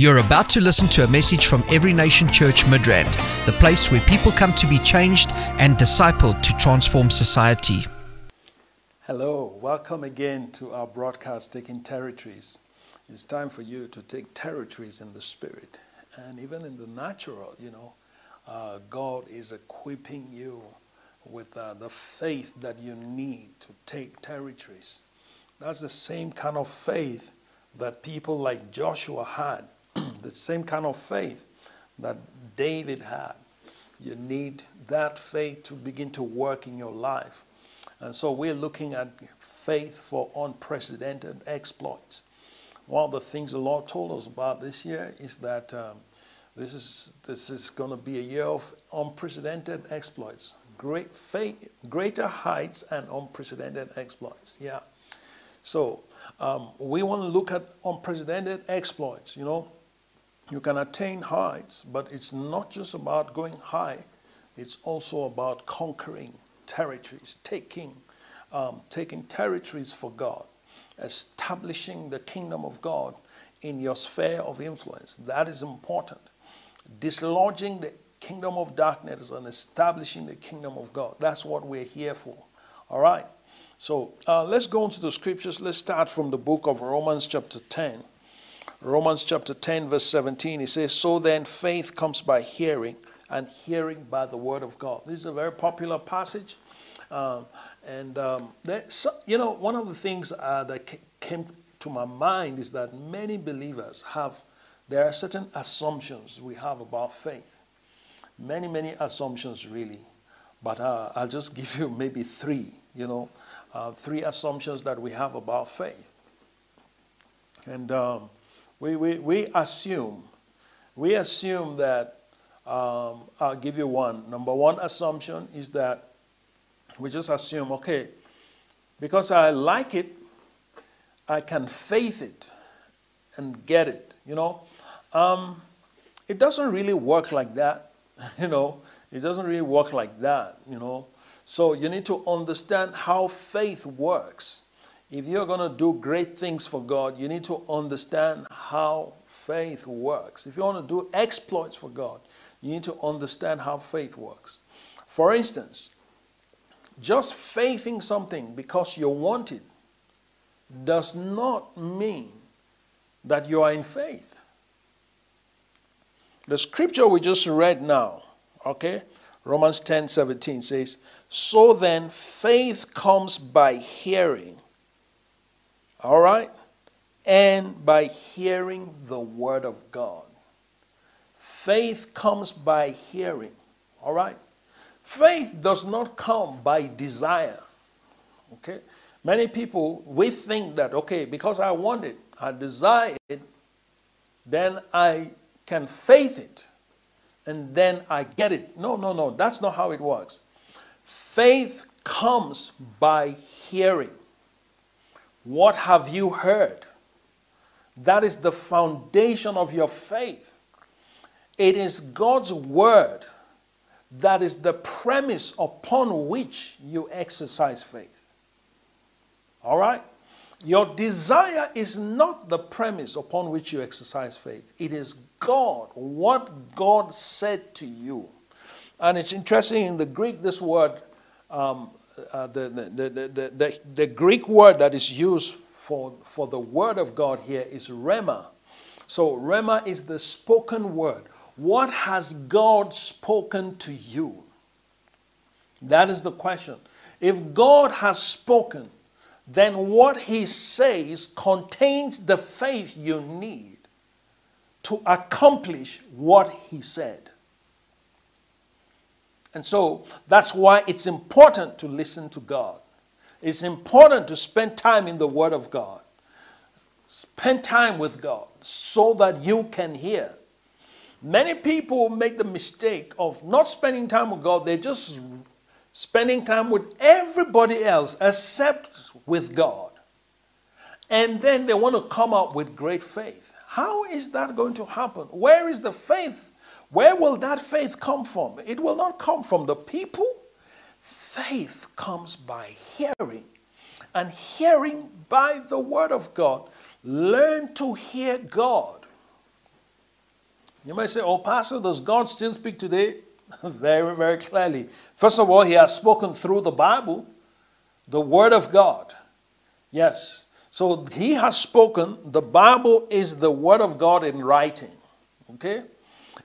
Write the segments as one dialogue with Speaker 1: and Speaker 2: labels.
Speaker 1: You're about to listen to a message from Every Nation Church Midrand, the place where people come to be changed and discipled to transform society.
Speaker 2: Hello, welcome again to our broadcast Taking Territories. It's time for you to take territories in the spirit and even in the natural, you know. Uh, God is equipping you with uh, the faith that you need to take territories. That's the same kind of faith that people like Joshua had, the same kind of faith that David had. You need that faith to begin to work in your life. And so we're looking at faith for unprecedented exploits. One of the things the Lord told us about this year is that um, this is, this is going to be a year of unprecedented exploits, great faith, greater heights and unprecedented exploits. Yeah. So um, we want to look at unprecedented exploits. You know, you can attain heights, but it's not just about going high. It's also about conquering territories, taking, um, taking territories for God, establishing the kingdom of God in your sphere of influence. That is important. Dislodging the kingdom of darkness and establishing the kingdom of God. That's what we're here for. All right. So uh, let's go into the scriptures. Let's start from the book of Romans, chapter 10. Romans chapter 10, verse 17. he says, So then faith comes by hearing, and hearing by the word of God. This is a very popular passage. Um, and, um, that, you know, one of the things uh, that came to my mind is that many believers have, there are certain assumptions we have about faith. Many, many assumptions, really. But uh, I'll just give you maybe three, you know, uh, three assumptions that we have about faith. And um, we, we, we assume, we assume that um, I'll give you one. Number one assumption is that we just assume, okay, because I like it, I can faith it and get it. You know, um, it doesn't really work like that. You know, it doesn't really work like that. You know, so you need to understand how faith works. If you're going to do great things for God, you need to understand how faith works. If you want to do exploits for God, you need to understand how faith works. For instance, just faithing something because you want it does not mean that you are in faith. The scripture we just read now, okay, Romans 10 17 says, So then faith comes by hearing, all right, and by hearing the word of God. Faith comes by hearing. All right? Faith does not come by desire. Okay? Many people, we think that, okay, because I want it, I desire it, then I can faith it, and then I get it. No, no, no, that's not how it works. Faith comes by hearing. What have you heard? That is the foundation of your faith. It is God's word that is the premise upon which you exercise faith. All right? Your desire is not the premise upon which you exercise faith. It is God, what God said to you. And it's interesting in the Greek, this word, um, the, the, the, the, the Greek word that is used for, for the word of God here is rhema. So, rhema is the spoken word. What has God spoken to you? That is the question. If God has spoken, then what he says contains the faith you need to accomplish what he said. And so that's why it's important to listen to God. It's important to spend time in the Word of God. Spend time with God so that you can hear. Many people make the mistake of not spending time with God, they're just spending time with everybody else except with God. And then they want to come up with great faith. How is that going to happen? Where is the faith? Where will that faith come from? It will not come from the people. Faith comes by hearing, and hearing by the word of God. Learn to hear God. You might say, Oh, Pastor, does God still speak today? very, very clearly. First of all, He has spoken through the Bible, the Word of God. Yes. So He has spoken. The Bible is the Word of God in writing. Okay?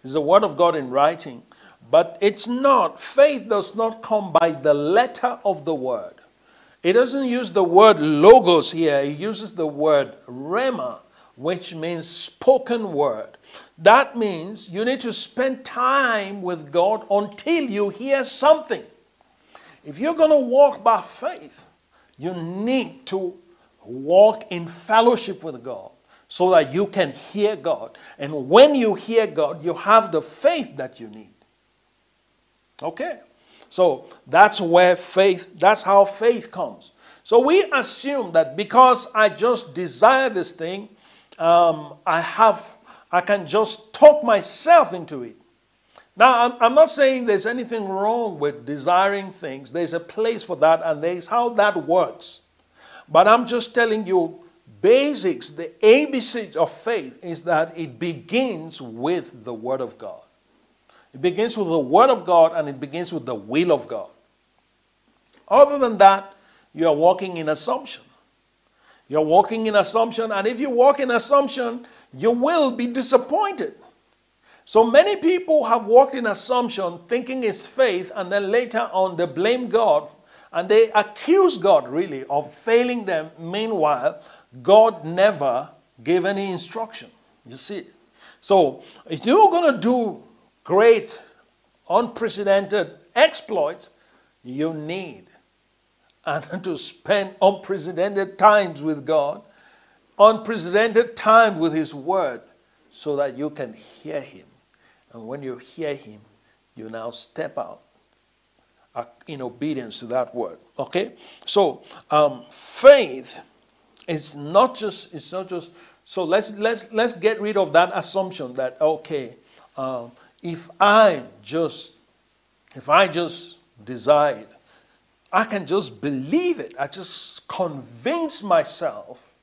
Speaker 2: It's the Word of God in writing. But it's not, faith does not come by the letter of the Word. It doesn't use the word logos here, it uses the word rhema, which means spoken word. That means you need to spend time with God until you hear something. If you're going to walk by faith, you need to walk in fellowship with God so that you can hear God. And when you hear God, you have the faith that you need. Okay? So that's where faith, that's how faith comes. So we assume that because I just desire this thing, um, I have I can just talk myself into it. Now, I'm, I'm not saying there's anything wrong with desiring things. There's a place for that, and there's how that works. But I'm just telling you basics, the ABC of faith is that it begins with the Word of God. It begins with the Word of God and it begins with the will of God. Other than that, you are walking in assumption. You're walking in assumption, and if you walk in assumption, you will be disappointed. So many people have walked in assumption, thinking it's faith, and then later on they blame God and they accuse God really of failing them. Meanwhile, God never gave any instruction. You see? So if you're going to do great, unprecedented exploits, you need and to spend unprecedented times with God unprecedented time with His Word so that you can hear Him. And when you hear Him, you now step out uh, in obedience to that Word. Okay? So, um, faith is not just, it's not just, so let's, let's, let's get rid of that assumption that, okay, um, if I just, if I just decide, I can just believe it. I just convince myself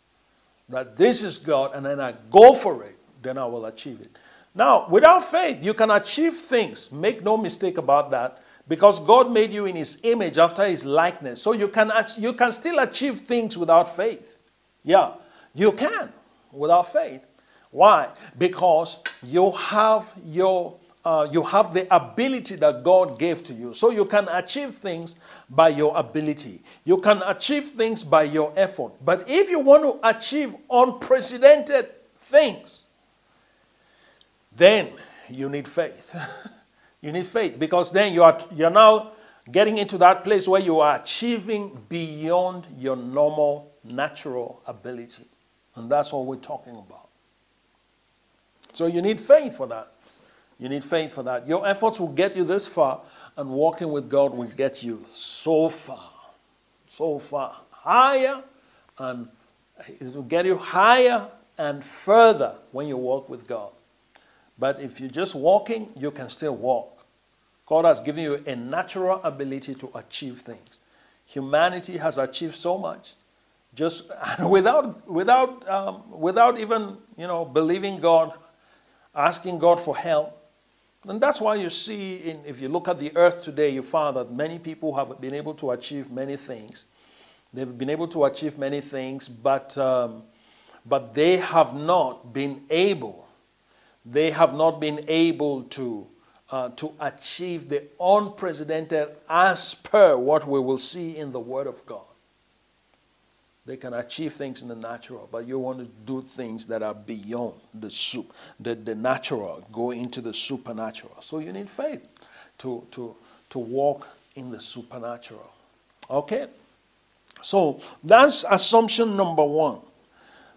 Speaker 2: that this is God and then I go for it, then I will achieve it. Now, without faith, you can achieve things. Make no mistake about that because God made you in his image after his likeness. So you can, you can still achieve things without faith. Yeah, you can without faith. Why? Because you have your uh, you have the ability that God gave to you. So you can achieve things by your ability. You can achieve things by your effort. But if you want to achieve unprecedented things, then you need faith. you need faith because then you are you're now getting into that place where you are achieving beyond your normal natural ability. And that's what we're talking about. So you need faith for that. You need faith for that. Your efforts will get you this far, and walking with God will get you so far, so far higher, and it will get you higher and further when you walk with God. But if you're just walking, you can still walk. God has given you a natural ability to achieve things. Humanity has achieved so much just without, without, um, without even you know, believing God, asking God for help. And that's why you see, in, if you look at the earth today, you find that many people have been able to achieve many things. They've been able to achieve many things, but, um, but they have not been able, they have not been able to, uh, to achieve the unprecedented as per what we will see in the Word of God. They can achieve things in the natural, but you want to do things that are beyond the, soup, the, the natural, go into the supernatural. So you need faith to, to, to walk in the supernatural. Okay? So that's assumption number one.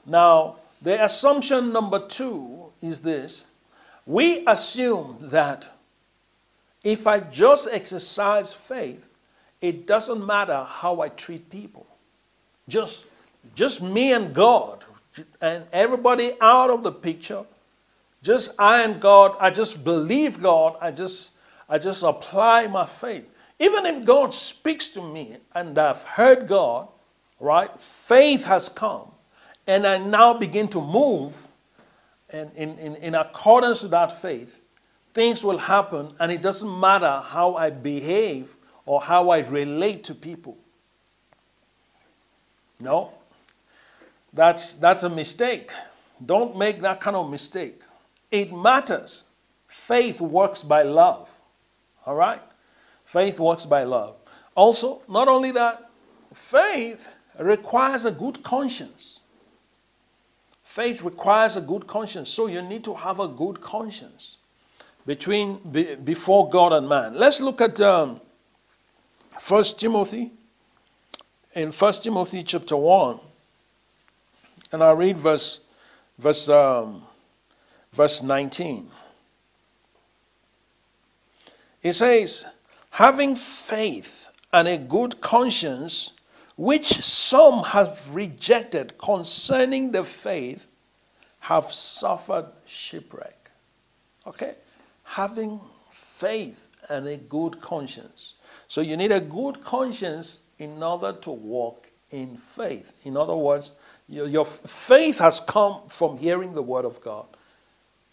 Speaker 2: Now, the assumption number two is this we assume that if I just exercise faith, it doesn't matter how I treat people. Just, just me and God, and everybody out of the picture. Just I and God. I just believe God. I just, I just apply my faith. Even if God speaks to me and I've heard God, right? Faith has come, and I now begin to move. and in, in, in accordance to that faith, things will happen, and it doesn't matter how I behave or how I relate to people. No, that's, that's a mistake. Don't make that kind of mistake. It matters. Faith works by love. All right? Faith works by love. Also, not only that, faith requires a good conscience. Faith requires a good conscience. So you need to have a good conscience between be, before God and man. Let's look at um, 1 Timothy. In 1 Timothy chapter 1, and I'll read verse, verse, um, verse 19. It says, having faith and a good conscience, which some have rejected concerning the faith, have suffered shipwreck. Okay? Having faith and a good conscience. So you need a good conscience in order to walk in faith. In other words, your, your faith has come from hearing the word of God.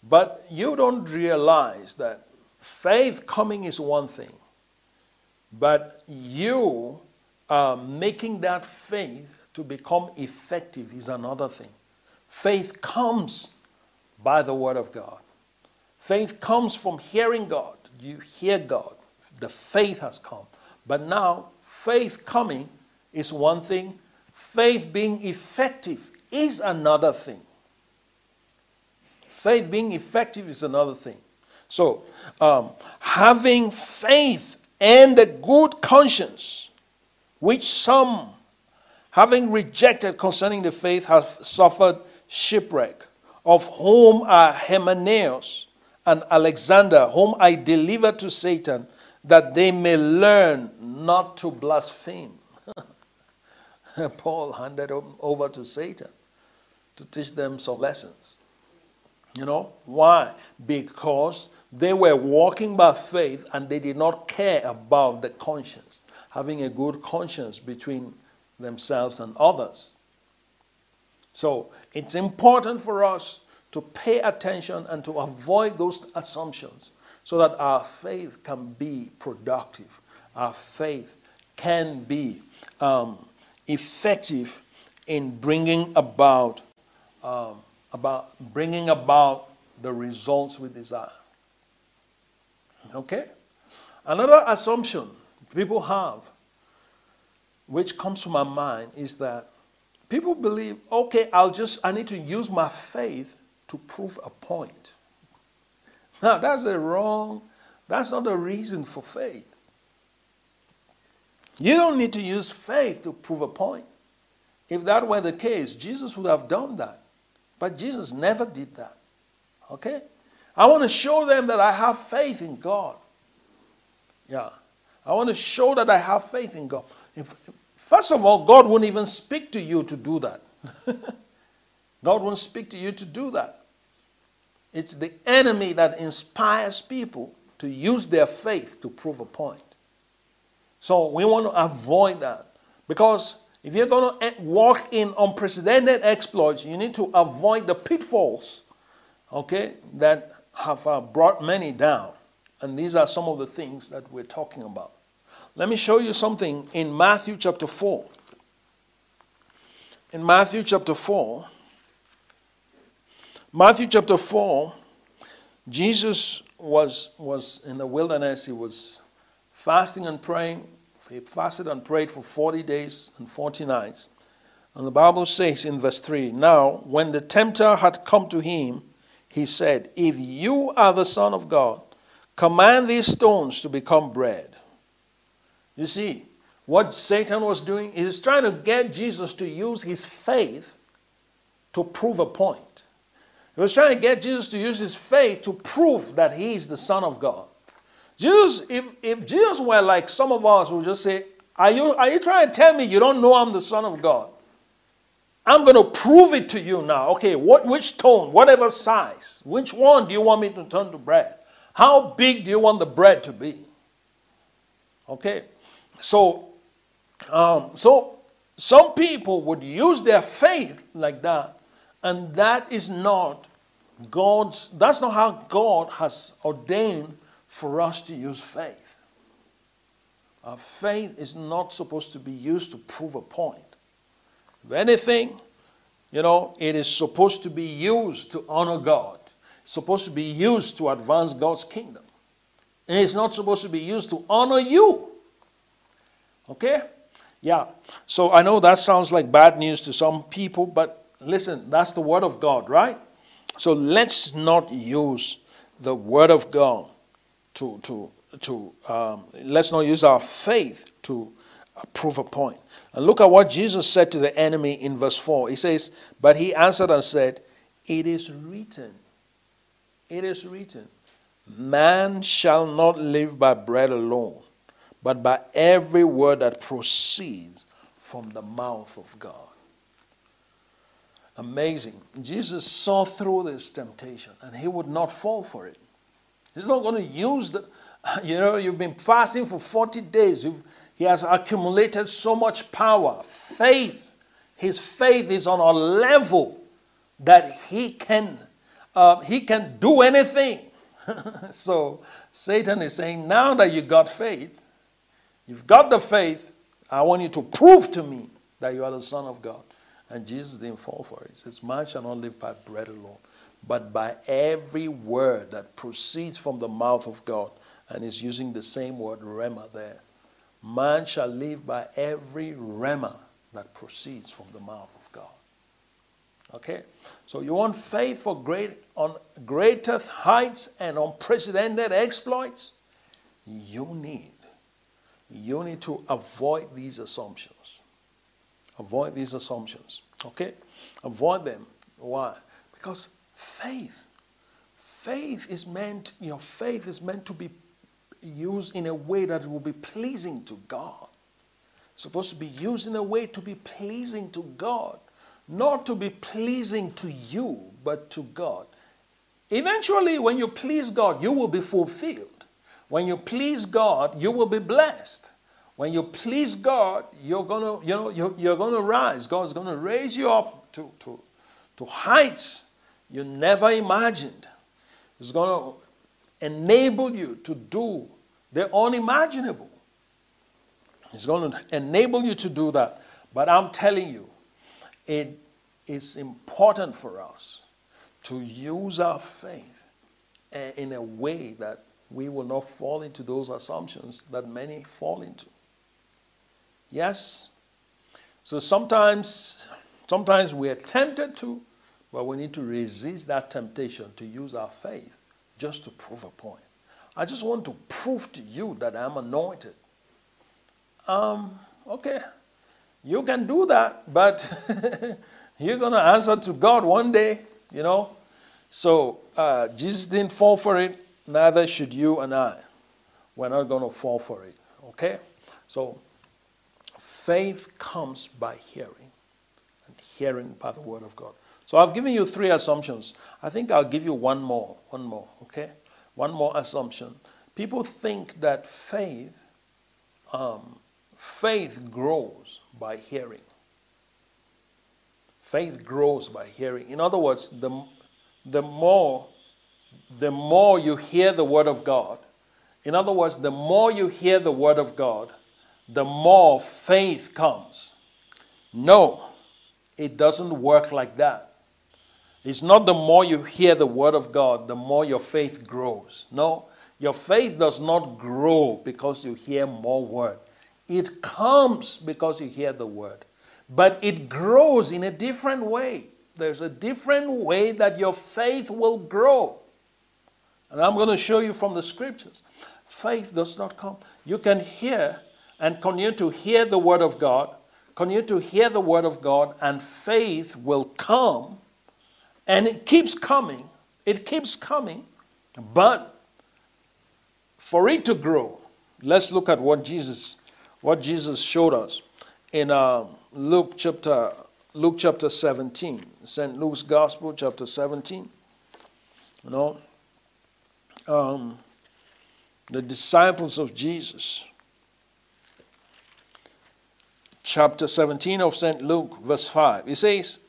Speaker 2: But you don't realize that faith coming is one thing, but you uh, making that faith to become effective is another thing. Faith comes by the word of God. Faith comes from hearing God. You hear God. The faith has come. But now, faith coming is one thing, faith being effective is another thing. Faith being effective is another thing. So, um, having faith and a good conscience, which some, having rejected concerning the faith, have suffered shipwreck, of whom are Hymenaeus and Alexander, whom I delivered to Satan, that they may learn not to blaspheme. Paul handed over to Satan to teach them some lessons. You know, why? Because they were walking by faith and they did not care about the conscience, having a good conscience between themselves and others. So it's important for us to pay attention and to avoid those assumptions so that our faith can be productive. Our faith can be um, effective in bringing about um, about bringing about the results we desire. Okay? Another assumption people have, which comes to my mind, is that people believe, okay, I'll just, I need to use my faith to prove a point. Now, that's a wrong, that's not the reason for faith. You don't need to use faith to prove a point. If that were the case, Jesus would have done that. But Jesus never did that. Okay? I want to show them that I have faith in God. Yeah. I want to show that I have faith in God. If, first of all, God won't even speak to you to do that. God won't speak to you to do that. It's the enemy that inspires people to use their faith to prove a point. So we want to avoid that because if you're going to walk in unprecedented exploits, you need to avoid the pitfalls, okay, that have uh, brought many down. And these are some of the things that we're talking about. Let me show you something in Matthew chapter 4. In Matthew chapter 4, Matthew chapter 4, Jesus was, was in the wilderness. He was fasting and praying he fasted and prayed for 40 days and 40 nights. And the Bible says in verse 3 Now, when the tempter had come to him, he said, If you are the Son of God, command these stones to become bread. You see, what Satan was doing is trying to get Jesus to use his faith to prove a point. He was trying to get Jesus to use his faith to prove that he is the Son of God. Jesus, if, if Jesus were like some of us, would just say, are you, are you trying to tell me you don't know I'm the Son of God? I'm going to prove it to you now. Okay, what, which stone, whatever size, which one do you want me to turn to bread? How big do you want the bread to be? Okay, so, um, so some people would use their faith like that, and that is not God's that's not how God has ordained for us to use faith. Our faith is not supposed to be used to prove a point. If anything, you know, it is supposed to be used to honor God. It's supposed to be used to advance God's kingdom. And it's not supposed to be used to honor you. Okay? Yeah. So I know that sounds like bad news to some people, but listen, that's the word of God, right? So let's not use the word of God to, to, to um, let's not use our faith to uh, prove a point. And look at what Jesus said to the enemy in verse 4. He says, But he answered and said, It is written, it is written, man shall not live by bread alone, but by every word that proceeds from the mouth of God. Amazing. Jesus saw through this temptation and he would not fall for it. He's not going to use the, you know, you've been fasting for 40 days. You've, he has accumulated so much power, faith. His faith is on a level that he can, uh, he can do anything. so Satan is saying, now that you got faith, you've got the faith, I want you to prove to me that you are the Son of God. And Jesus didn't fall for it. He says, Man shall not live by bread alone, but by every word that proceeds from the mouth of God. And he's using the same word, rhema, there. Man shall live by every rhema that proceeds from the mouth of God. Okay? So you want faith for great, on greater heights and unprecedented exploits? You need, you need to avoid these assumptions. Avoid these assumptions. Okay? Avoid them. Why? Because faith, faith is meant, your faith is meant to be used in a way that will be pleasing to God. It's supposed to be used in a way to be pleasing to God, not to be pleasing to you, but to God. Eventually, when you please God, you will be fulfilled. When you please God, you will be blessed. When you please God, you're gonna, you know, you're, you're gonna rise. God's gonna raise you up to, to, to heights you never imagined. He's gonna enable you to do the unimaginable. Going to enable you to do that. But I'm telling you, it is important for us to use our faith eh, in a way that we will not fall into those assumptions that many fall into. Yes? So sometimes, sometimes we are tempted to, but we need to resist that temptation to use our faith just to prove a point. I just want to prove to you that I'm anointed. Um, okay, you can do that, but you're going to answer to God one day, you know. So uh, Jesus didn't fall for it, neither should you and I. We're not going to fall for it, okay? So faith comes by hearing, and hearing by the word of God. So I've given you three assumptions. I think I'll give you one more, one more, okay? One more assumption. People think that faith, um, faith grows by hearing. Faith grows by hearing. In other words, the, the more the more you hear the word of God, in other words, the more you hear the word of God, the more faith comes. No, it doesn't work like that. It's not the more you hear the word of God, the more your faith grows. No, your faith does not grow because you hear more word. It comes because you hear the word. But it grows in a different way. There's a different way that your faith will grow. And I'm going to show you from the scriptures. Faith does not come. You can hear and continue to hear the word of God, continue to hear the word of God, and faith will come and it keeps coming. It keeps coming. But for it to grow, let's look at what Jesus, what Jesus showed us in uh, Luke chapter Luke chapter 17, St. Luke's Gospel, chapter 17. You know, um, the disciples of Jesus, chapter 17 of St. Luke, verse 5. It says,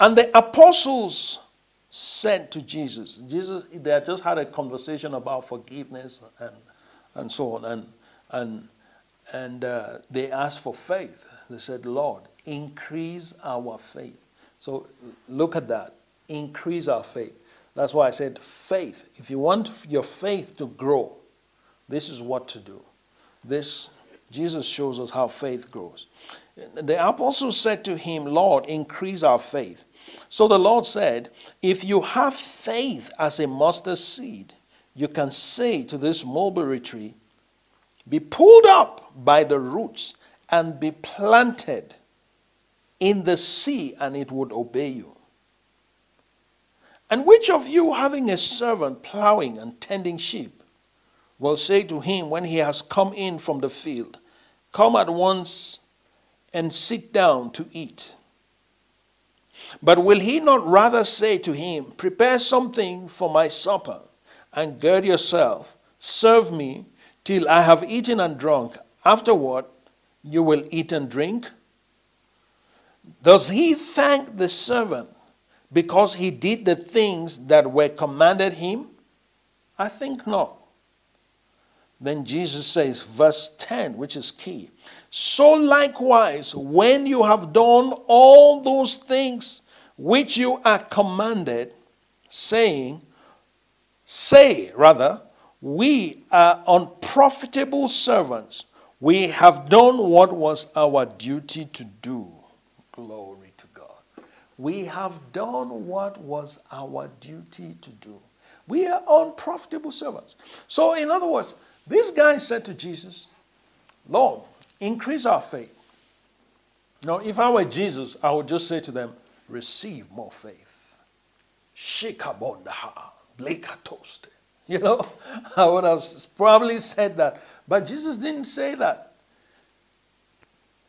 Speaker 2: and the apostles said to Jesus, Jesus, they had just had a conversation about forgiveness and, and so on. And, and, and uh, they asked for faith. They said, Lord, increase our faith. So look at that. Increase our faith. That's why I said faith. If you want your faith to grow, this is what to do. This Jesus shows us how faith grows. The apostle said to him, Lord, increase our faith. So the Lord said, If you have faith as a mustard seed, you can say to this mulberry tree, Be pulled up by the roots and be planted in the sea, and it would obey you. And which of you, having a servant plowing and tending sheep, will say to him when he has come in from the field, Come at once and sit down to eat? But will he not rather say to him, Prepare something for my supper, and gird yourself, serve me till I have eaten and drunk? Afterward, you will eat and drink? Does he thank the servant because he did the things that were commanded him? I think not. Then Jesus says, verse 10, which is key. So likewise, when you have done all those things which you are commanded, saying, say rather, we are unprofitable servants. We have done what was our duty to do. Glory to God. We have done what was our duty to do. We are unprofitable servants. So, in other words, this guy said to Jesus, Lord, increase our faith. Now, if I were Jesus, I would just say to them, receive more faith. Shikabondaha, blekatoste. You know, I would have probably said that. But Jesus didn't say that.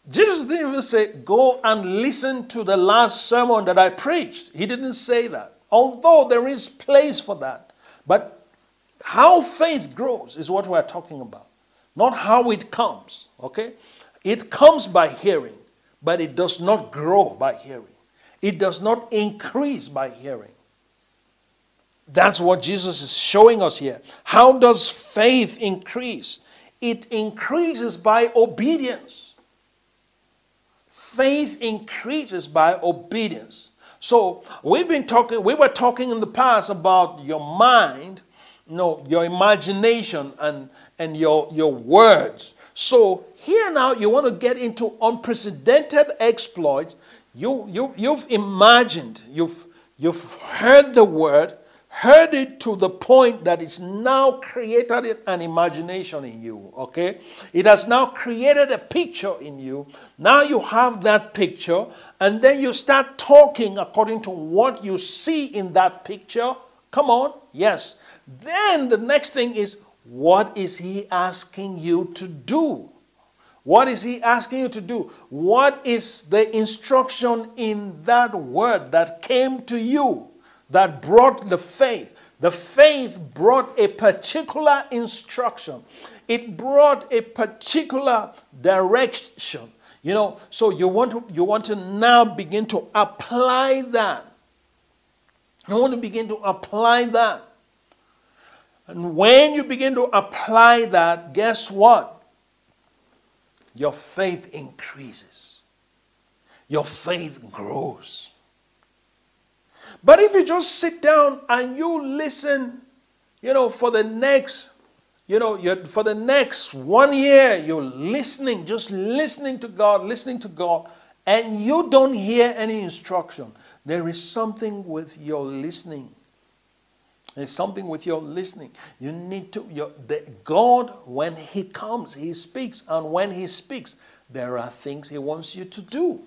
Speaker 2: Jesus didn't even say, Go and listen to the last sermon that I preached. He didn't say that. Although there is place for that. But how faith grows is what we're talking about, not how it comes. Okay? It comes by hearing, but it does not grow by hearing, it does not increase by hearing. That's what Jesus is showing us here. How does faith increase? It increases by obedience. Faith increases by obedience. So we've been talking, we were talking in the past about your mind, know, your imagination and, and your, your words. So here now you want to get into unprecedented exploits. You, you, you've imagined, you've, you've heard the word, heard it to the point that it's now created an imagination in you, okay? It has now created a picture in you. Now you have that picture, and then you start talking according to what you see in that picture. Come on, yes. Then the next thing is, what is he asking you to do? What is he asking you to do? What is the instruction in that word that came to you? that brought the faith. The faith brought a particular instruction, it brought a particular direction. You know, so you want to you want to now begin to apply that. You want to begin to apply that. And when you begin to apply that, guess what? Your faith increases. Your faith grows. But if you just sit down and you listen, you know, for the next, you know, for the next one year, you're listening, just listening to God, listening to God, and you don't hear any instruction, there is something with your listening. There's something with your listening. You need to, your, the, God, when He comes, He speaks. And when He speaks, there are things He wants you to do.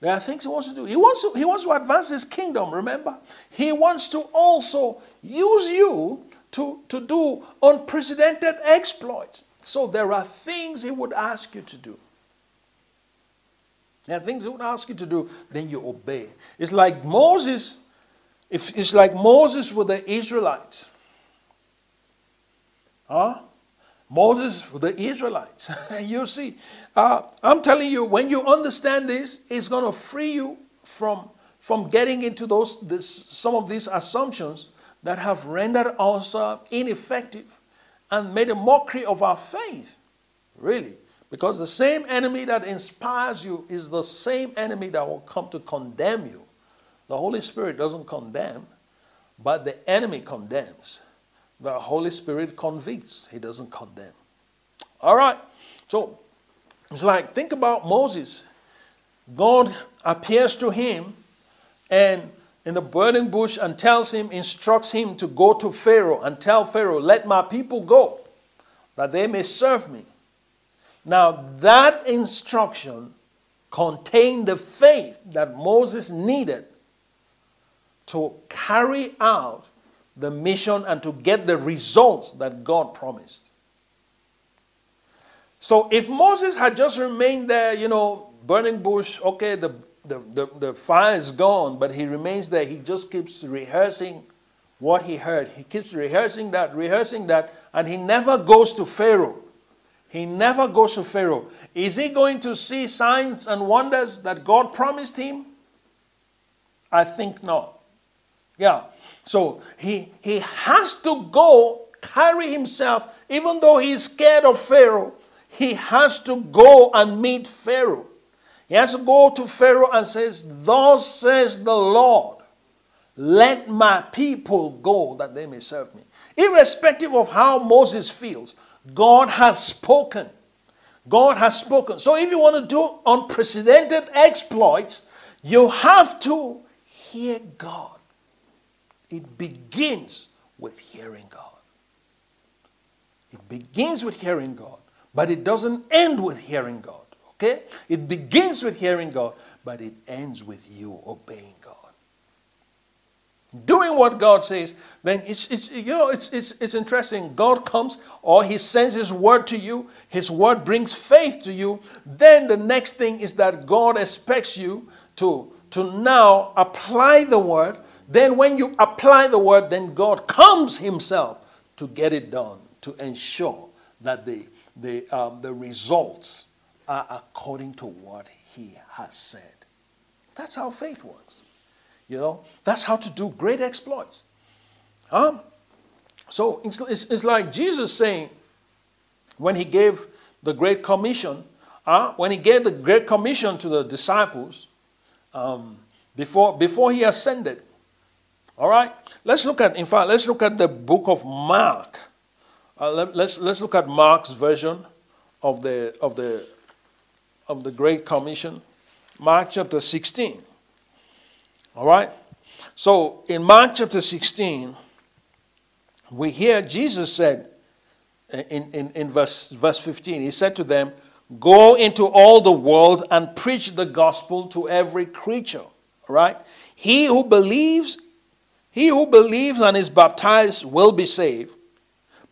Speaker 2: There are things he wants to do. He wants to, he wants to advance his kingdom, remember? He wants to also use you to, to do unprecedented exploits. So there are things he would ask you to do. There are things he would ask you to do, then you obey. It's like Moses, if it's like Moses with the Israelites. Huh? Moses with the Israelites. you see, uh, I'm telling you, when you understand this, it's going to free you from from getting into those this, some of these assumptions that have rendered us uh, ineffective and made a mockery of our faith. Really. Because the same enemy that inspires you is the same enemy that will come to condemn you. The Holy Spirit doesn't condemn, but the enemy condemns. The Holy Spirit convicts, He doesn't condemn. All right. So it's like, think about Moses. God appears to him and in the burning bush and tells him, instructs him to go to Pharaoh and tell Pharaoh, let my people go, that they may serve me. Now, that instruction contained the faith that Moses needed to carry out the mission and to get the results that God promised. So if Moses had just remained there, you know, burning bush, okay, the, the, the, the fire is gone, but he remains there. He just keeps rehearsing what he heard. He keeps rehearsing that, rehearsing that, and he never goes to Pharaoh. He never goes to Pharaoh. Is he going to see signs and wonders that God promised him? I think not. Yeah. So he, he has to go carry himself, even though he's scared of Pharaoh, he has to go and meet Pharaoh. He has to go to Pharaoh and says, Thus says the Lord, let my people go that they may serve me. Irrespective of how Moses feels, God has spoken. God has spoken. So if you want to do unprecedented exploits, you have to hear God. It begins with hearing God. It begins with hearing God, but it doesn't end with hearing God. Okay? It begins with hearing God, but it ends with you obeying God. Doing what God says, then it's, it's you know it's, it's, it's interesting. God comes or He sends His word to you, His word brings faith to you. Then the next thing is that God expects you to, to now apply the word. Then when you apply the word, then God comes Himself to get it done, to ensure that the, the, um, the results are according to what he has said. That's how faith works. You know, that's how to do great exploits. Huh? So it's, it's, it's like Jesus saying, when he gave the Great Commission, uh, when he gave the Great Commission to the disciples um, before, before he ascended. All right? Let's look at, in fact, let's look at the book of Mark. Uh, let, let's, let's look at Mark's version of the, of the of the Great Commission, Mark chapter 16. All right? So in Mark chapter 16, we hear Jesus said in, in, in verse, verse 15, He said to them, Go into all the world and preach the gospel to every creature. All right? He who believes, he who believes and is baptized will be saved.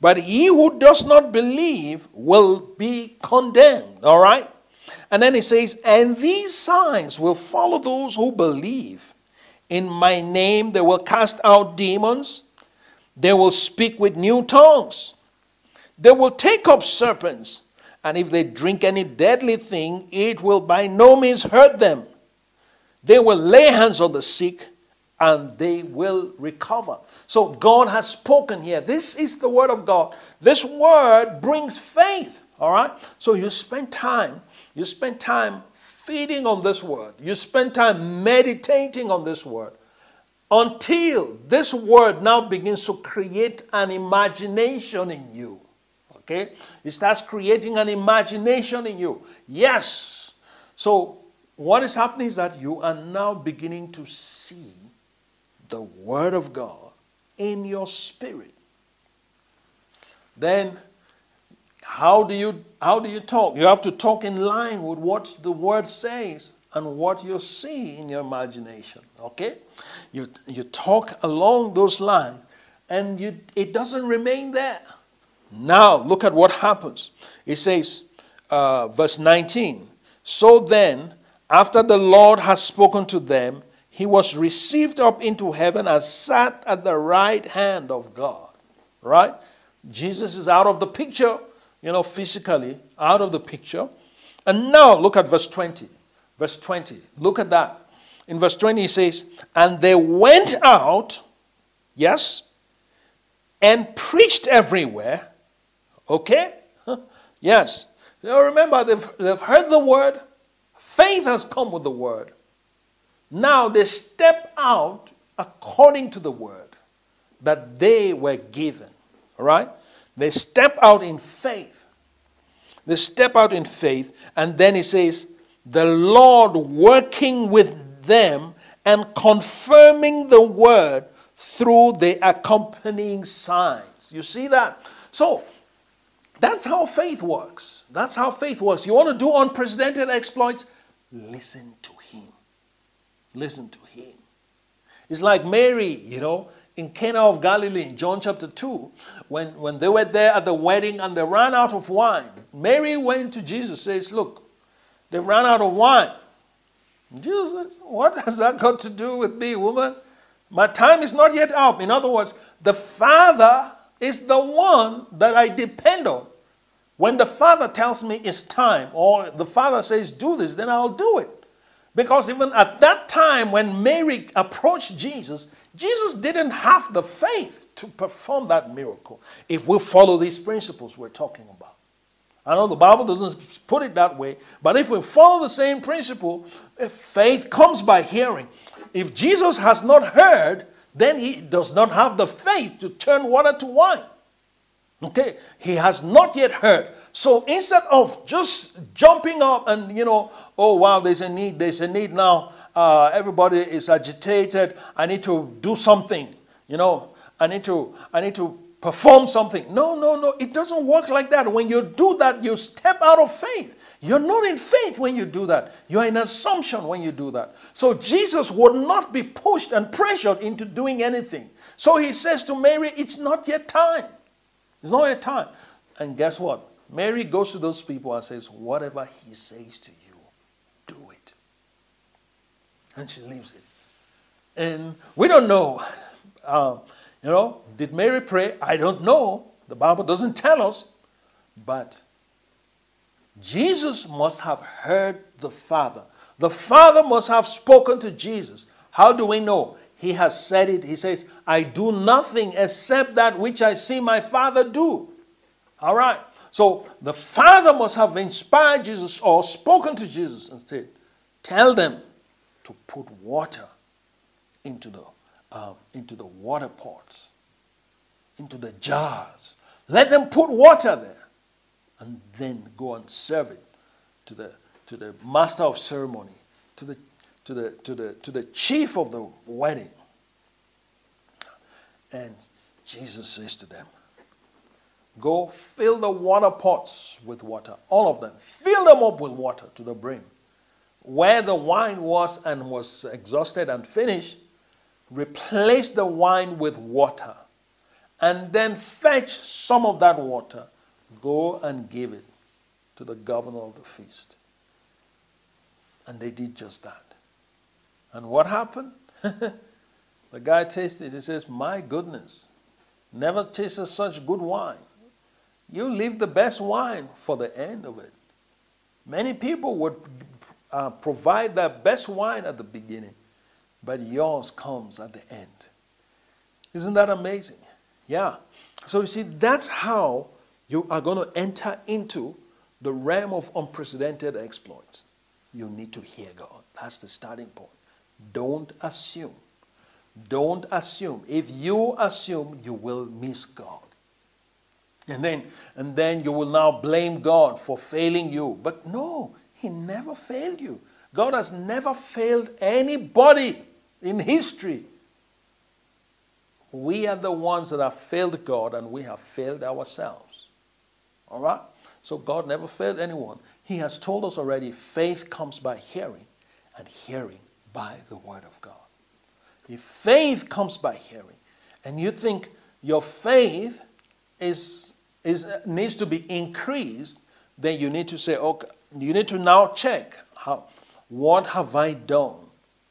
Speaker 2: But he who does not believe will be condemned. All right? And then he says, And these signs will follow those who believe. In my name they will cast out demons, they will speak with new tongues, they will take up serpents, and if they drink any deadly thing, it will by no means hurt them. They will lay hands on the sick and they will recover. So God has spoken here. This is the word of God. This word brings faith. All right? So you spend time you spend time feeding on this word. You spend time meditating on this word until this word now begins to create an imagination in you. Okay? It starts creating an imagination in you. Yes. So, what is happening is that you are now beginning to see the Word of God in your spirit. Then how do you how do you talk? You have to talk in line with what the word says and what you see in your imagination. Okay? You you talk along those lines and you it doesn't remain there. Now look at what happens. It says, uh, verse 19. So then, after the Lord has spoken to them, he was received up into heaven and sat at the right hand of God. Right? Jesus is out of the picture you know, physically out of the picture. And now look at verse 20. Verse 20. Look at that. in verse 20, he says, And they went out, yes, and preached everywhere. Okay? Yes. Now remember, they've, they've heard the word, faith has come with the word. Now they step out according to the word that they were given. All right? They step out in faith. They step out in faith, and then he says, The Lord working with them and confirming the word through the accompanying signs. You see that? So, that's how faith works. That's how faith works. You want to do unprecedented exploits? Listen to. Listen to him. It's like Mary, you know, in Cana of Galilee, in John chapter 2, when, when they were there at the wedding and they ran out of wine. Mary went to Jesus says, Look, they ran out of wine. Jesus says, What has that got to do with me, woman? My time is not yet up. In other words, the Father is the one that I depend on. When the Father tells me it's time, or the Father says, Do this, then I'll do it. Because even at that time, when Mary approached Jesus, Jesus didn't have the faith to perform that miracle if we follow these principles we're talking about. I know the Bible doesn't put it that way, but if we follow the same principle, eh, faith comes by hearing. If Jesus has not heard, then he does not have the faith to turn water to wine. Okay, he has not yet heard. So instead of just jumping up and, you know, oh, wow, there's a need, there's a need now, uh, everybody is agitated, I need to do something, you know, I need to, I need to perform something. No, no, no, it doesn't work like that. When you do that, you step out of faith. You're not in faith when you do that. You're in assumption when you do that. So Jesus would not be pushed and pressured into doing anything. So he says to Mary, It's not yet time. It's not yet time. And guess what? Mary goes to those people and says, Whatever he says to you, do it. And she leaves it. And we don't know. Um, you know, did Mary pray? I don't know. The Bible doesn't tell us. But Jesus must have heard the Father. The Father must have spoken to Jesus. How do we know? He has said it. He says, I do nothing except that which I see my Father do. All right. So the Father must have inspired Jesus or spoken to Jesus and said, Tell them to put water into the, uh, into the water pots, into the jars. Let them put water there and then go and serve it to the, to the master of ceremony, to the, to, the, to, the, to the chief of the wedding. And Jesus says to them, Go fill the water pots with water, all of them. Fill them up with water to the brim. Where the wine was and was exhausted and finished, replace the wine with water. And then fetch some of that water. Go and give it to the governor of the feast. And they did just that. And what happened? the guy tasted. He says, My goodness, never tasted such good wine. You leave the best wine for the end of it. Many people would uh, provide their best wine at the beginning, but yours comes at the end. Isn't that amazing? Yeah. So you see, that's how you are going to enter into the realm of unprecedented exploits. You need to hear God. That's the starting point. Don't assume. Don't assume. If you assume, you will miss God. And then, and then you will now blame God for failing you. But no, He never failed you. God has never failed anybody in history. We are the ones that have failed God and we have failed ourselves. All right? So God never failed anyone. He has told us already faith comes by hearing, and hearing by the Word of God. If faith comes by hearing, and you think your faith is is, needs to be increased, then you need to say, okay, you need to now check how, what have I done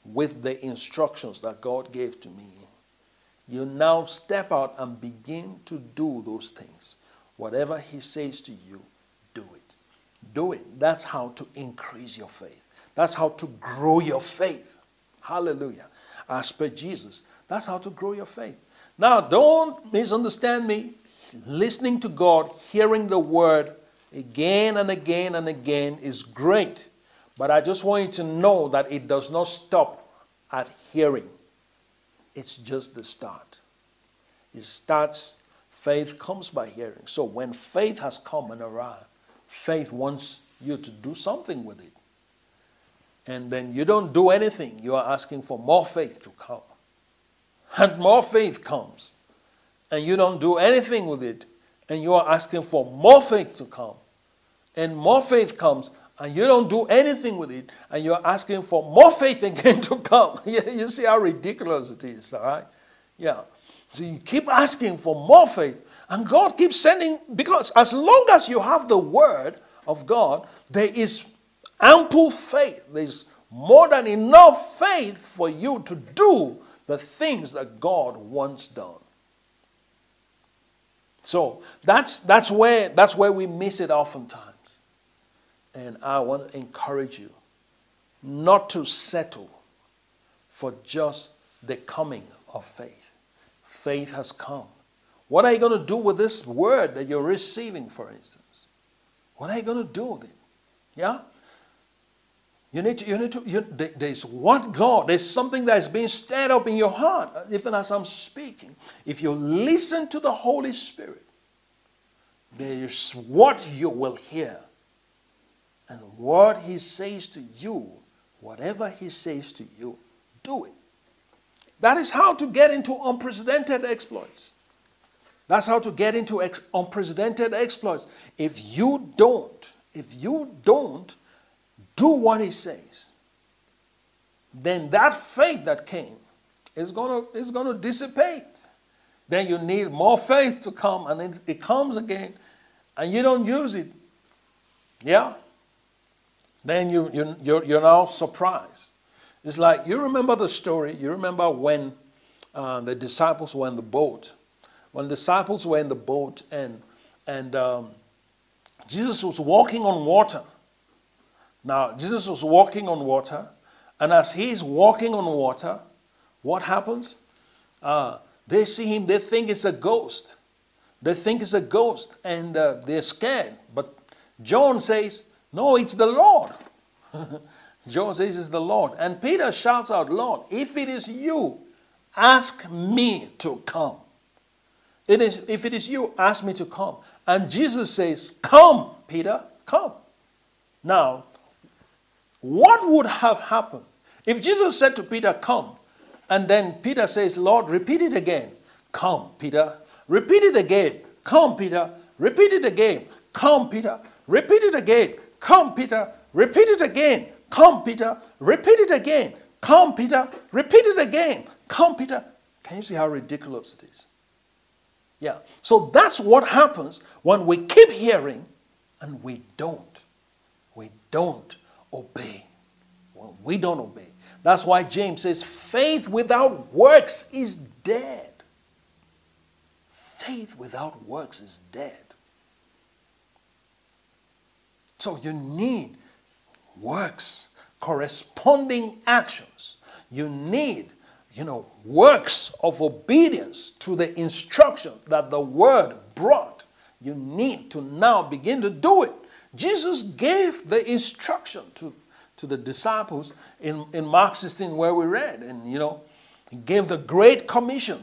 Speaker 2: with the instructions that God gave to me. You now step out and begin to do those things. Whatever He says to you, do it. Do it. That's how to increase your faith. That's how to grow your faith. Hallelujah. As per Jesus. That's how to grow your faith. Now, don't misunderstand me. Listening to God, hearing the word again and again and again is great. But I just want you to know that it does not stop at hearing, it's just the start. It starts, faith comes by hearing. So when faith has come and arrived, faith wants you to do something with it. And then you don't do anything, you are asking for more faith to come. And more faith comes. And you don't do anything with it, and you are asking for more faith to come. And more faith comes, and you don't do anything with it, and you're asking for more faith again to come. you see how ridiculous it is, all right? Yeah. So you keep asking for more faith, and God keeps sending, because as long as you have the word of God, there is ample faith. There's more than enough faith for you to do the things that God wants done. So that's, that's, where, that's where we miss it oftentimes. And I want to encourage you not to settle for just the coming of faith. Faith has come. What are you going to do with this word that you're receiving, for instance? What are you going to do with it? Yeah? You need to, you need to, you, there's what God, there's something that is being stirred up in your heart, even as I'm speaking. If you listen to the Holy Spirit, there's what you will hear. And what he says to you, whatever he says to you, do it. That is how to get into unprecedented exploits. That's how to get into ex- unprecedented exploits. If you don't, if you don't do what he says, then that faith that came is going to is going to dissipate. Then you need more faith to come, and it, it comes again, and you don't use it. Yeah? then you, you, you're, you're now surprised. It's like you remember the story, you remember when uh, the disciples were in the boat. When the disciples were in the boat and, and um, Jesus was walking on water. Now, Jesus was walking on water, and as he's walking on water, what happens? Uh, they see him, they think it's a ghost. They think it's a ghost, and uh, they're scared. But John says, no, it's the Lord. John says it's the Lord. And Peter shouts out, Lord, if it is you, ask me to come. It is, if it is you, ask me to come. And Jesus says, Come, Peter, come. Now, what would have happened if Jesus said to Peter, Come, and then Peter says, Lord, repeat it again. Come, Peter. Repeat it again. Come, Peter. Repeat it again. Come, Peter. Repeat it again. Come, Peter, repeat it again. Come, Peter, repeat it again. Come, Peter, repeat it again. Come, Peter. Can you see how ridiculous it is? Yeah. So that's what happens when we keep hearing and we don't. We don't obey. When we don't obey. That's why James says faith without works is dead. Faith without works is dead. So you need works, corresponding actions. You need, you know, works of obedience to the instruction that the word brought. You need to now begin to do it. Jesus gave the instruction to, to the disciples in, in Mark 16 where we read, and you know, he gave the great commission.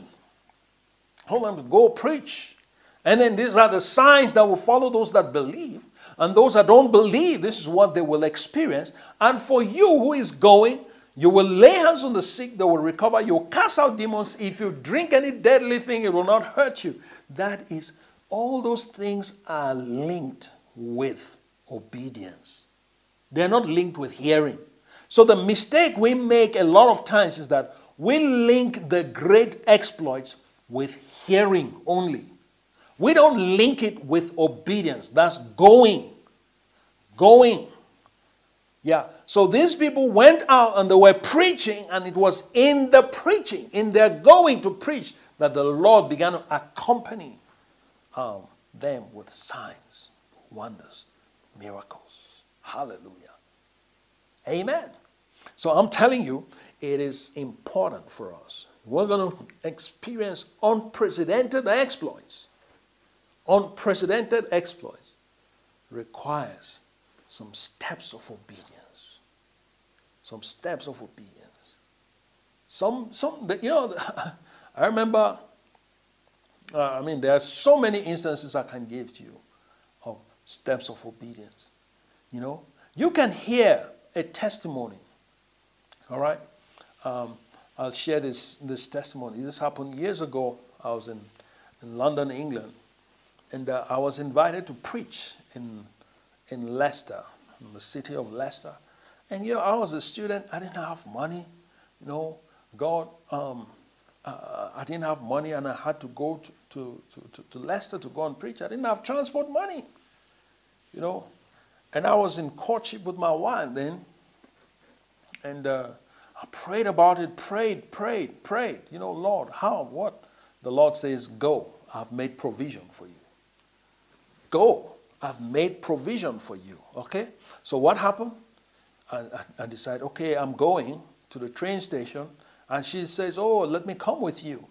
Speaker 2: Hold on, go preach. And then these are the signs that will follow those that believe. And those that don't believe, this is what they will experience. And for you who is going, you will lay hands on the sick, they will recover. You will cast out demons. If you drink any deadly thing, it will not hurt you. That is, all those things are linked with obedience. They're not linked with hearing. So the mistake we make a lot of times is that we link the great exploits with hearing only. We don't link it with obedience. That's going. Going. Yeah. So these people went out and they were preaching, and it was in the preaching, in their going to preach, that the Lord began to accompany um, them with signs, wonders, miracles. Hallelujah. Amen. So I'm telling you, it is important for us. We're going to experience unprecedented exploits. Unprecedented exploits requires some steps of obedience. Some steps of obedience. Some, some, you know, I remember, uh, I mean, there are so many instances I can give to you steps of obedience. You know, you can hear a testimony, all right? Um, I'll share this, this testimony. This happened years ago. I was in, in London, England, and uh, I was invited to preach in, in Leicester, in the city of Leicester. And you know, I was a student, I didn't have money, you know, God, um, uh, I didn't have money and I had to go to, to, to, to, Leicester to go and preach. I didn't have transport money, you know. And I was in courtship with my wife then. And uh, I prayed about it, prayed, prayed, prayed. You know, Lord, how, what? The Lord says, Go. I've made provision for you. Go. I've made provision for you. Okay? So what happened? I, I, I decided, okay, I'm going to the train station. And she says, Oh, let me come with you.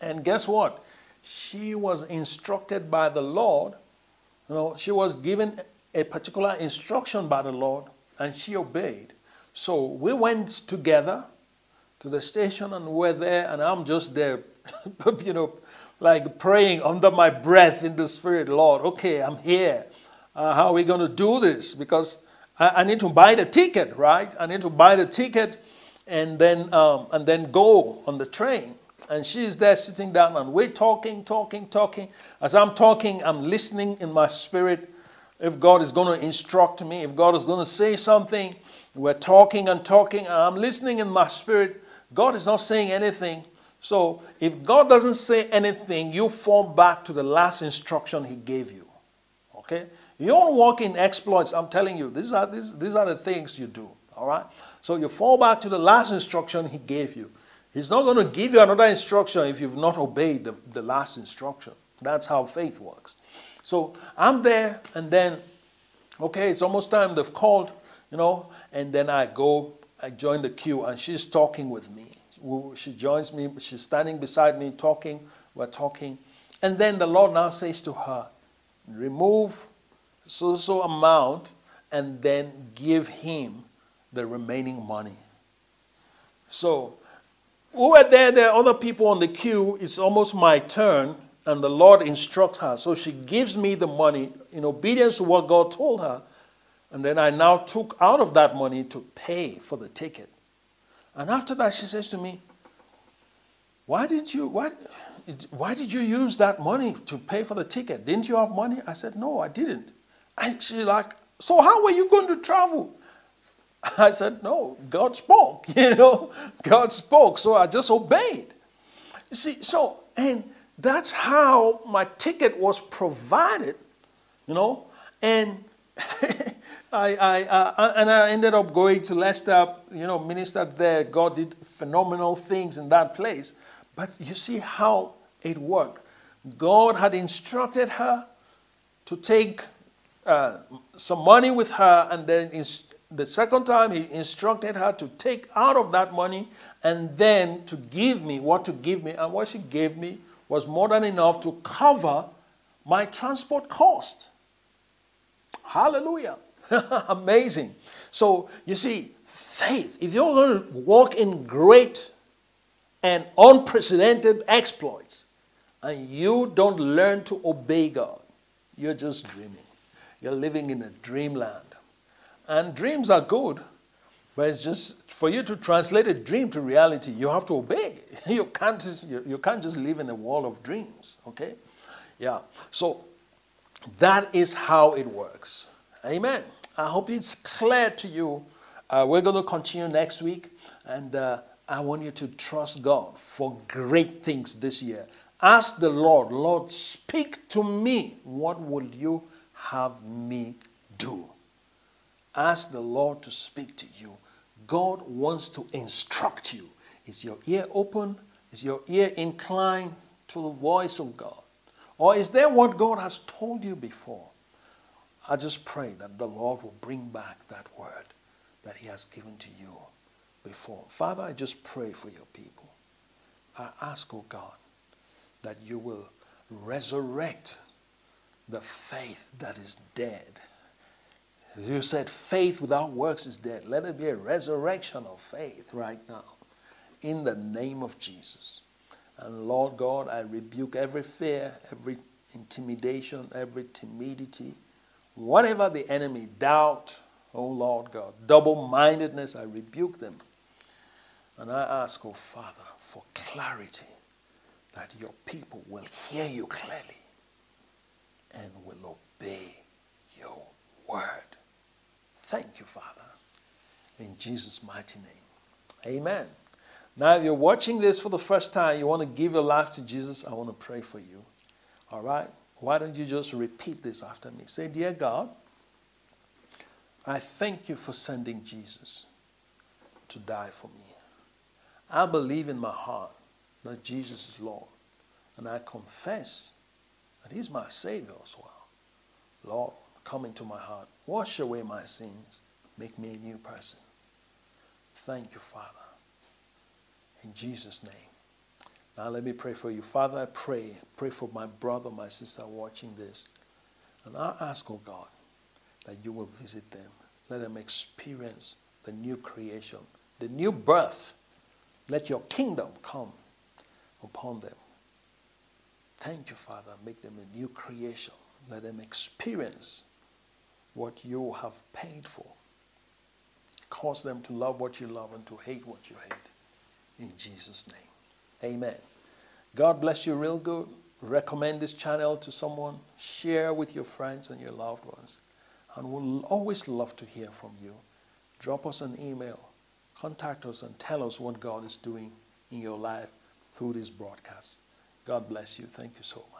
Speaker 2: And guess what? She was instructed by the Lord. You know, she was given a particular instruction by the Lord, and she obeyed. So we went together to the station and we're there, and I'm just there, you know, like praying under my breath in the Spirit, Lord, okay, I'm here. Uh, how are we going to do this? Because I, I, need to buy the ticket, right? I need to buy the ticket and then, um, and then go on the train. And she's there sitting down, and we're talking, talking, talking. As I'm talking, I'm listening in my spirit. If God is going to instruct me, if God is going to say something, we're talking and talking, and I'm listening in my spirit. God is not saying anything. So if God doesn't say anything, you fall back to the last instruction He gave you. Okay? You don't walk in exploits. I'm telling you, these are, these, these are the things you do. All right? So you fall back to the last instruction He gave you. He's not going to give you another instruction if you've not obeyed the, the last instruction. That's how faith works. So I'm there, and then, okay, it's almost time. They've called you know, and then I go, I join the queue, and she's talking with me. She joins me, she's standing beside me talking, we're talking. And then the Lord now says to her, remove so so amount and then give him the remaining money. So who are there? There are other people on the queue. It's almost my turn, and the Lord instructs her. So she gives me the money in obedience to what God told her. And then I now took out of that money to pay for the ticket. And after that, she says to me, Why did you, why, why did you use that money to pay for the ticket? Didn't you have money? I said, No, I didn't. And she's like, So how were you going to travel? I said, No, God spoke. You know, God spoke. So I just obeyed. You see, so, and that's how my ticket was provided, you know, and I, I, and I ended up going to Leicester, you know, ministered there. God did phenomenal things in that place. But you see how it worked. God had instructed her to take uh, some money with her, and then the second time he instructed her to take out of that money and then to give me what to give me. And what she gave me was more than enough to cover my transport cost. Hallelujah. Amazing. So you see, faith, if you're going to walk in great and unprecedented exploits, and you don't learn to obey God, you're just dreaming. You're living in a dreamland. And dreams are good, but it's just for you to translate a dream to reality, you have to obey. You can't just, you can't just live in a world of dreams, okay? Yeah. So that is how it works. Amen. I hope it's clear to you. Uh, we're going to continue next week, and uh, I want you to trust God for great things this year. Ask the Lord, Lord, speak to me. What will you have me do? Ask the Lord to speak to you. God wants to instruct you. Is your ear open? Is your ear inclined to the voice of God? Or is there what God has told you before? I just pray that the Lord will bring back that word that He has given to you before. Father, I just pray for your people. I ask, oh God, that you will resurrect the faith that is dead. You said, faith without works is dead. Let it be a resurrection of faith right now in the name of Jesus. And Lord God, I rebuke every fear, every intimidation, every timidity, whatever the enemy, doubt, oh Lord God, double mindedness, I rebuke them. And I ask, oh Father, for clarity that your people will hear you clearly and will obey your word. Thank you, Father. In Jesus' mighty name. Amen. Now, if you're watching this for the first time, you want to give your life to Jesus, I want to pray for you. All right? Why don't you just repeat this after me? Say, Dear God, I thank you for sending Jesus to die for me. I believe in my heart that Jesus is Lord, and I confess that He's my Savior as well. Lord, come into my heart, wash away my sins, make me a new person. Thank you, Father. In Jesus' name. Now let me pray for you. Father, I pray. Pray for my brother, my sister watching this. And I ask, oh God, that you will visit them. Let them experience the new creation, the new birth. Let your kingdom come upon them. Thank you, Father. Make them a new creation. Let them experience what you have paid for. Cause them to love what you love and to hate what you hate. In Jesus' name. Amen. God bless you real good. Recommend this channel to someone. Share with your friends and your loved ones. And we'll always love to hear from you. Drop us an email. Contact us and tell us what God is doing in your life through this broadcast. God bless you. Thank you so much.